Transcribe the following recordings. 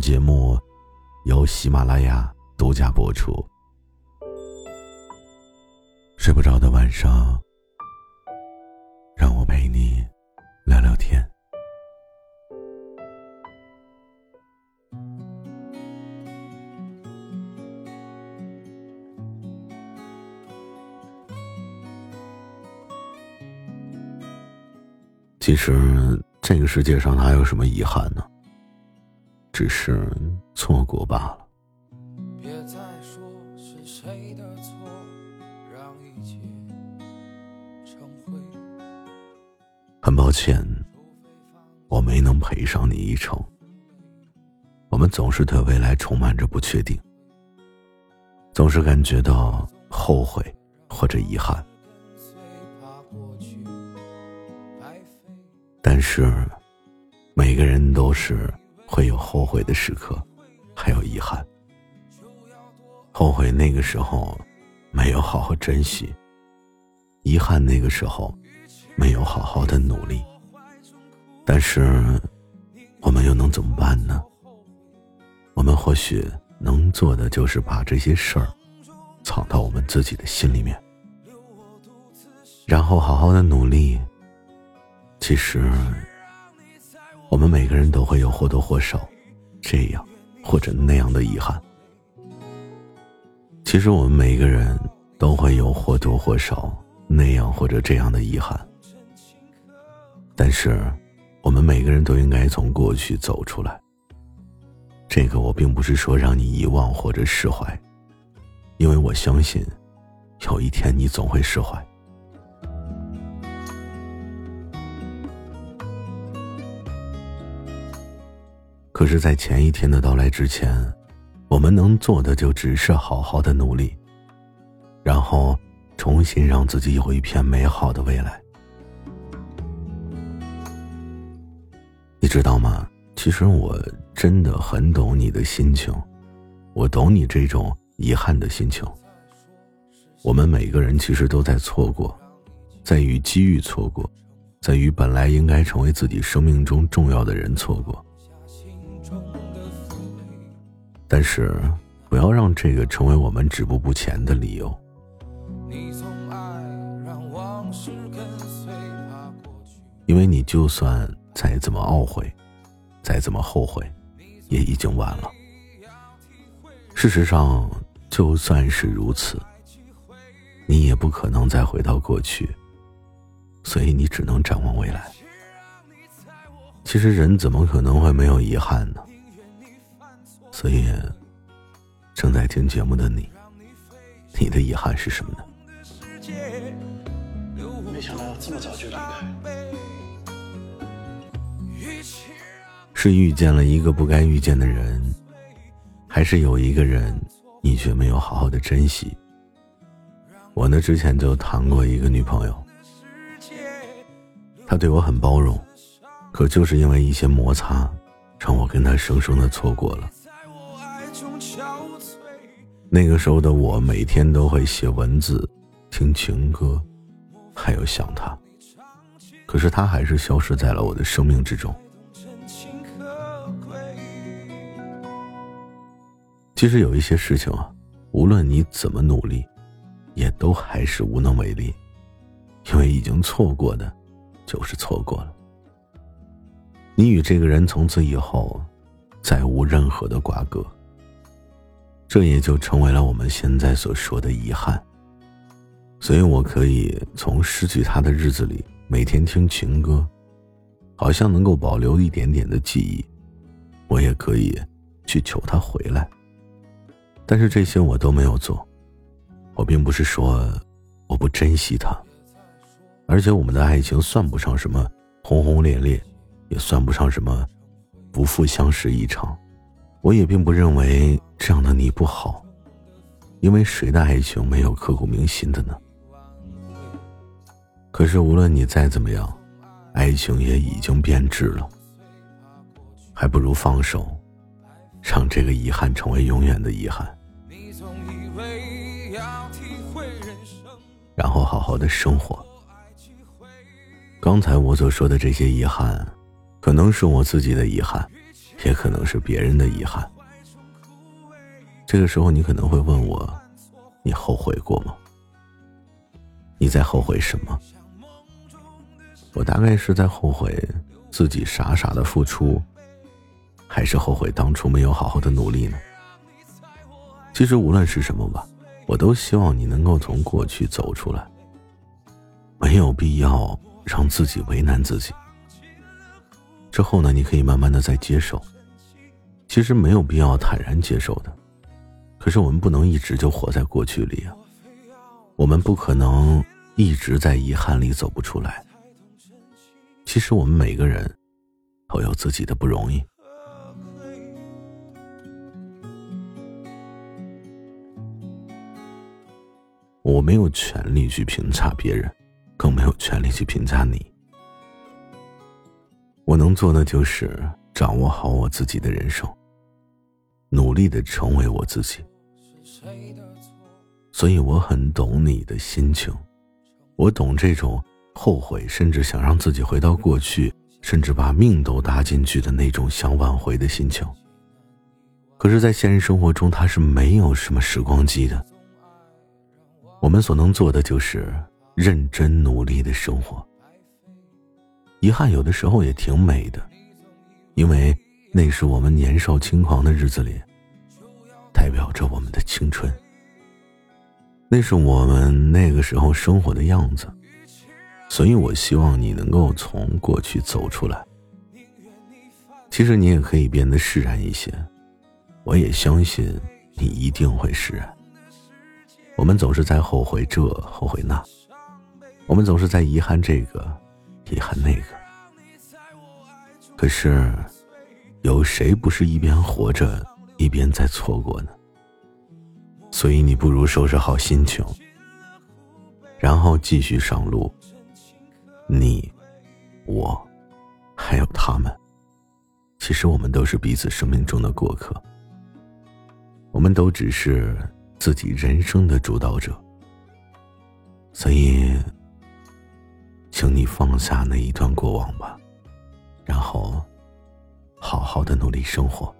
节目由喜马拉雅独家播出。睡不着的晚上，让我陪你聊聊天。其实，这个世界上哪有什么遗憾呢？只是错过罢了。别再说是谁的错，让一切成灰很抱歉，我没能陪上你一程。我们总是对未来充满着不确定，总是感觉到后悔或者遗憾。但是，每个人都是。会有后悔的时刻，还有遗憾。后悔那个时候没有好好珍惜，遗憾那个时候没有好好的努力。但是，我们又能怎么办呢？我们或许能做的就是把这些事儿藏到我们自己的心里面，然后好好的努力。其实。我们每个人都会有或多或少这样或者那样的遗憾。其实我们每个人都会有或多或少那样或者这样的遗憾。但是，我们每个人都应该从过去走出来。这个我并不是说让你遗忘或者释怀，因为我相信，有一天你总会释怀。可是，在前一天的到来之前，我们能做的就只是好好的努力，然后重新让自己有一片美好的未来。你知道吗？其实我真的很懂你的心情，我懂你这种遗憾的心情。我们每个人其实都在错过，在与机遇错过，在与本来应该成为自己生命中重要的人错过。但是，不要让这个成为我们止步不前的理由。因为你就算再怎么懊悔，再怎么后悔，也已经晚了。事实上，就算是如此，你也不可能再回到过去，所以你只能展望未来。其实，人怎么可能会没有遗憾呢？所以，正在听节目的你，你的遗憾是什么呢？没想到这么早就离开。是遇见了一个不该遇见的人，还是有一个人你却没有好好的珍惜？我呢，之前就谈过一个女朋友，她对我很包容，可就是因为一些摩擦，让我跟她生生的错过了。那个时候的我，每天都会写文字、听情歌，还有想他。可是他还是消失在了我的生命之中。其实有一些事情啊，无论你怎么努力，也都还是无能为力，因为已经错过的，就是错过了。你与这个人从此以后，再无任何的瓜葛。这也就成为了我们现在所说的遗憾。所以我可以从失去他的日子里，每天听情歌，好像能够保留一点点的记忆。我也可以去求他回来，但是这些我都没有做。我并不是说我不珍惜他，而且我们的爱情算不上什么轰轰烈烈，也算不上什么不不负相识一场。我也并不认为这样的你不好，因为谁的爱情没有刻骨铭心的呢？可是无论你再怎么样，爱情也已经变质了，还不如放手，让这个遗憾成为永远的遗憾，然后好好的生活。刚才我所说的这些遗憾，可能是我自己的遗憾。也可能是别人的遗憾。这个时候，你可能会问我：“你后悔过吗？你在后悔什么？”我大概是在后悔自己傻傻的付出，还是后悔当初没有好好的努力呢？其实无论是什么吧，我都希望你能够从过去走出来，没有必要让自己为难自己。之后呢，你可以慢慢的再接受。其实没有必要坦然接受的，可是我们不能一直就活在过去里啊。我们不可能一直在遗憾里走不出来。其实我们每个人都有自己的不容易。我没有权利去评价别人，更没有权利去评价你。我能做的就是掌握好我自己的人生。努力的成为我自己，所以我很懂你的心情，我懂这种后悔，甚至想让自己回到过去，甚至把命都搭进去的那种想挽回的心情。可是，在现实生活中，它是没有什么时光机的。我们所能做的就是认真努力的生活。遗憾有的时候也挺美的，因为。那是我们年少轻狂的日子里，代表着我们的青春。那是我们那个时候生活的样子，所以我希望你能够从过去走出来。其实你也可以变得释然一些，我也相信你一定会释然。我们总是在后悔这，后悔那，我们总是在遗憾这个，遗憾那个。可是。有谁不是一边活着一边在错过呢？所以你不如收拾好心情，然后继续上路。你、我，还有他们，其实我们都是彼此生命中的过客，我们都只是自己人生的主导者。所以，请你放下那一段过往吧，然后。好好的努力生活。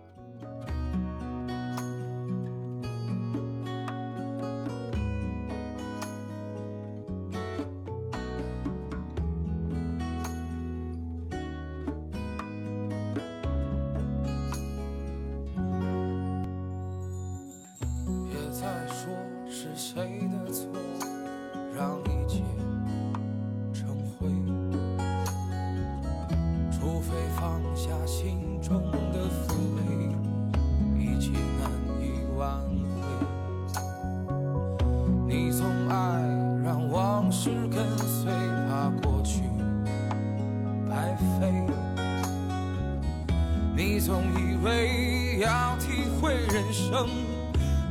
生，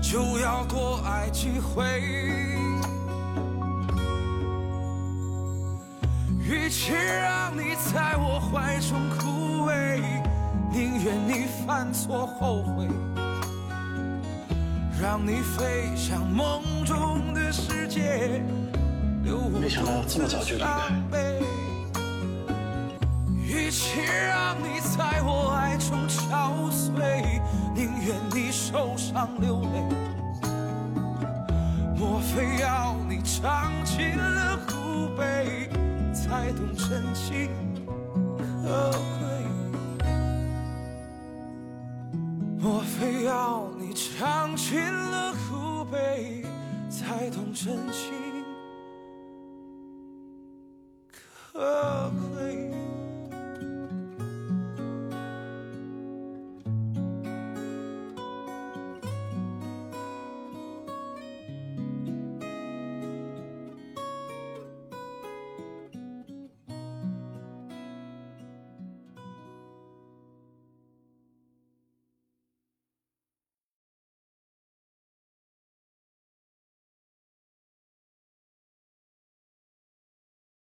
就要多爱几回。与其让你在我怀中枯萎。宁愿你犯错后悔，让你飞向梦中的世界，没想到这么早就离开。与其让你在我爱中憔悴，宁愿你受伤流泪。莫非要你尝尽了苦悲，才懂真情可贵？莫非要你尝尽了苦悲，才懂真情？